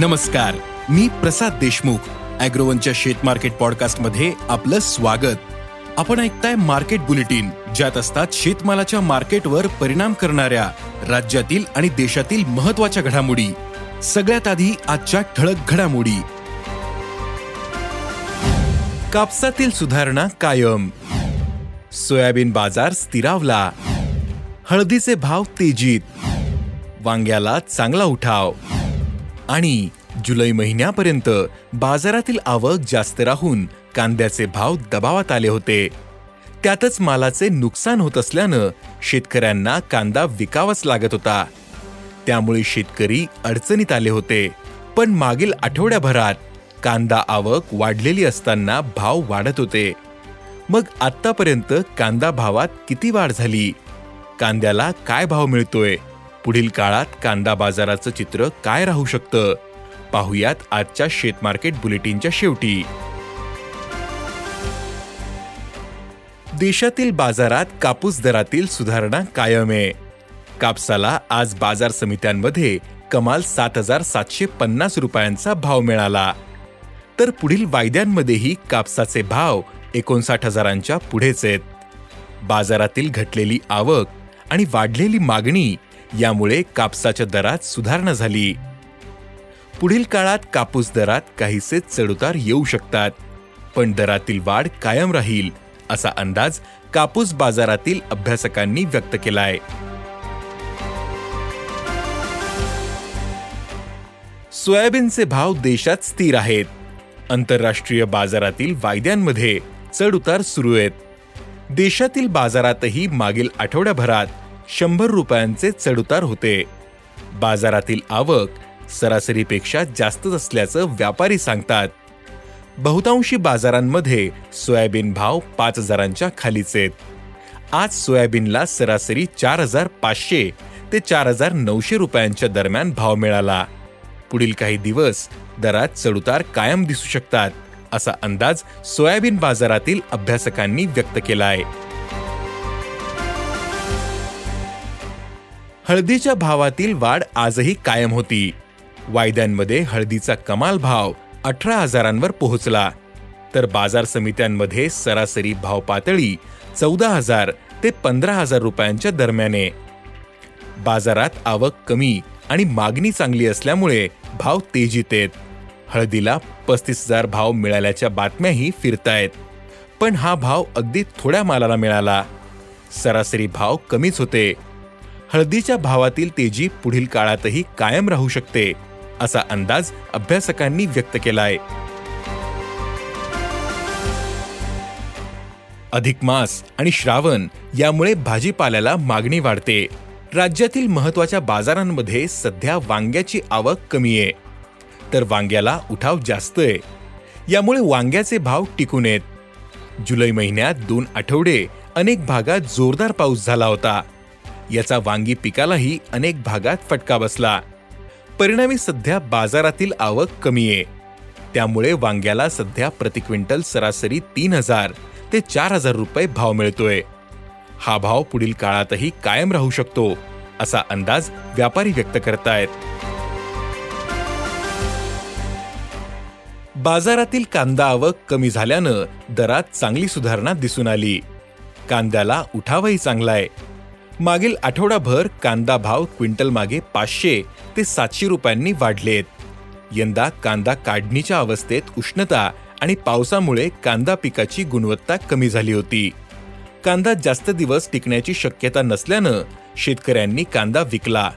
नमस्कार मी प्रसाद देशमुख अॅग्रोवनच्या शेत मार्केट पॉडकास्टमध्ये आपलं स्वागत. आपण ऐकताय मार्केट बुलेटिन ज्यात असतात शेतमालाच्या मार्केटवर परिणाम करणाऱ्या राज्यातील आणि देशातील महत्त्वाच्या घडामोडी. सगळ्यात आधी आजच्या ठळक घडामोडी. कापसातील सुधारणा कायम. सोयाबीन बाजार स्थिरावला. हळदीचे भाव तेजीत. वांग्याला चांगला उठाव. आणि जुलै महिन्यापर्यंत बाजारातील आवक जास्त राहून कांद्याचे भाव दबावात आले होते. त्यातच मालाचे नुकसान होत असल्यानं शेतकऱ्यांना कांदा विकावाच लागत होता. त्यामुळे शेतकरी अडचणीत आले होते. पण मागील आठवड्याभरात कांदा आवक वाढलेली असताना भाव वाढत होते. मग आत्तापर्यंत कांदा भावात किती वाढ झाली? कांद्याला काय भाव मिळतोय? पुढील काळात कांदा बाजाराचं चित्र काय राहू शकतं? पाहुयात आजच्या शेतमार्केट बुलेटिनच्या शेवटी. देशातील बाजारात कापूस दरातील सुधारणा कायम आहे कापसाला आज बाजार समित्यांमध्ये कमाल सात हजार सातशे पन्नास रुपयांचा भाव मिळाला. तर पुढील वायद्यांमध्येही कापसाचे भाव एकोणसाठ हजारांच्या पुढेच आहेत. बाजारातील घटलेली आवक आणि वाढलेली मागणी यामुळे कापसाच्या दरात सुधारणा झाली. पुढील काळात कापूस दरात काहीसे चढउतार येऊ शकतात. पण दरातील वाढ कायम राहील असा अंदाज कापूस बाजारातील अभ्यासकांनी व्यक्त केलाय. सोयाबीनचे भाव देशात स्थिर आहेत. आंतरराष्ट्रीय बाजारातील वायद्यांमध्ये चढउतार सुरू आहेत. देशातील बाजारातही मागील आठवड्याभरात शंभर रुपयांचे चढउतार होते. बाजारातील आवक सरासरीपेक्षा जास्तच असल्याचं व्यापारी सांगतात. बहुतांशी बाजारांमध्ये सोयाबीन भाव पाच हजारांच्या खालीच आहेत. आज सोयाबीनला सरासरी चार हजार पाचशे ते चार हजार नऊशे रुपयांच्या दरम्यान भाव मिळाला. पुढील काही दिवस दरात चढउतार कायम दिसू शकतात असा अंदाज सोयाबीन बाजारातील अभ्यासकांनी व्यक्त केला आहे हळदीच्या भावातील वाढ आजही कायम होती. वायद्यांमध्ये हळदीचा कमाल भाव अठरा हजारांवर पोहोचला. तर बाजार समित्यांमध्ये सरासरी भाव पातळी चौदा हजार ते पंधरा हजार रुपयांच्या दरम्याने. बाजारात आवक कमी आणि मागणी चांगली असल्यामुळे भाव तेजीत आहेत. हळदीला पस्तीस हजार भाव मिळाल्याच्या बातम्याही फिरतायत. पण हा भाव अगदी थोड्या मालाला मिळाला. सरासरी भाव कमीच होते. हळदीच्या भावातील तेजी पुढील काळातही कायम राहू शकते. असा अंदाज अभ्यासकांनी व्यक्त केला आहे अधिक मास आणि श्रावण यामुळे भाजीपाल्याला मागणी वाढते. राज्यातील महत्त्वाच्या बाजारांमध्ये सध्या वांग्याची आवक कमी आहे. तर वांग्याला उठाव जास्त आहे. यामुळे वांग्याचे भाव टिकून आहेत. जुलै महिन्यात दोन आठवडे अनेक भागात जोरदार पाऊस झाला होता. याचा वांगी पिकालाही अनेक भागात फटका बसला. परिणामी सध्या बाजारातील आवक कमी आहे. त्यामुळे वांग्याला सध्या प्रति क्विंटल सरासरी तीन हजार ते चार हजार रुपये भाव मिळतोय. हा भाव पुढील काळातही कायम राहू शकतो असा अंदाज व्यापारी व्यक्त करतायत. बाजारातील कांदा आवक कमी झाल्यानं दरात चांगली सुधारणा दिसून आली. कांद्याला उठावही चांगला आहे मागील आठवडाभर कांदा भाव क्विंटल मागे पाचशे ते सातशे रुपयांनी वाढलेत. यंदा कांदा काढणीच्या अवस्थेत उष्णता आणि पावसामुळे कांदा पिकाची गुणवत्ता कमी झाली होती. कांदा जास्त दिवस टिकण्याची शक्यता नसल्यानं शेतकऱ्यांनी कांदा विकला.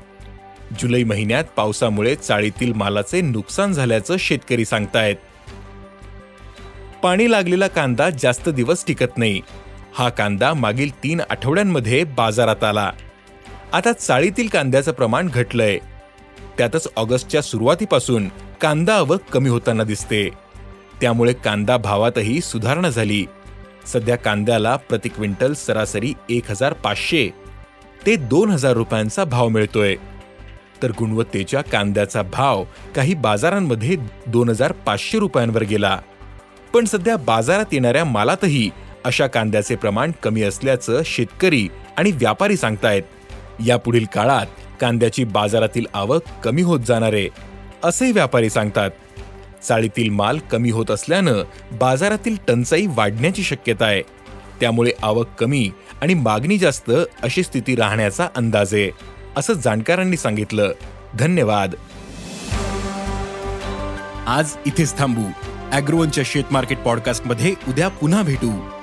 जुलै महिन्यात पावसामुळे चाळीतील मालाचे नुकसान झाल्याचं शेतकरी सांगतायत. पाणी लागलेला कांदा जास्त दिवस टिकत नाही. हा कांदा मागील तीन आठवड्यांमध्ये बाजारात आला. आता चाळीतील कांद्याचं प्रमाण घटलंय. त्यातच ऑगस्टच्या सुरुवातीपासून कांदा आवक कमी होताना दिसते. त्यामुळे कांदा भावातही सुधारणा झाली. सध्या कांद्याला प्रति क्विंटल सरासरी एक हजार पाचशे ते दोन हजार रुपयांचा भाव मिळतोय. तर गुणवत्तेच्या कांद्याचा भाव काही बाजारांमध्ये दोन हजार पाचशे रुपयांवर गेला. पण सध्या बाजारात येणाऱ्या मालातही अशा कांद्याचे प्रमाण कमी असल्याचं शेतकरी आणि व्यापारी सांगतायत. यापुढील काळात कांद्याची बाजारातील आवक कमी होत जाणार आहे असे व्यापारी सांगतात. चाळीतील माल कमी होत असल्यानं बाजारातील टंचाई वाढण्याची शक्यता आहे. त्यामुळे आवक कमी आणि मागणी जास्त अशी स्थिती राहण्याचा अंदाज आहे असं जाणकारांनी सांगितलं. धन्यवाद. आज इथेच थांबू. अॅग्रोवनच्या शेत मार्केट पॉडकास्टमध्ये उद्या पुन्हा भेटू.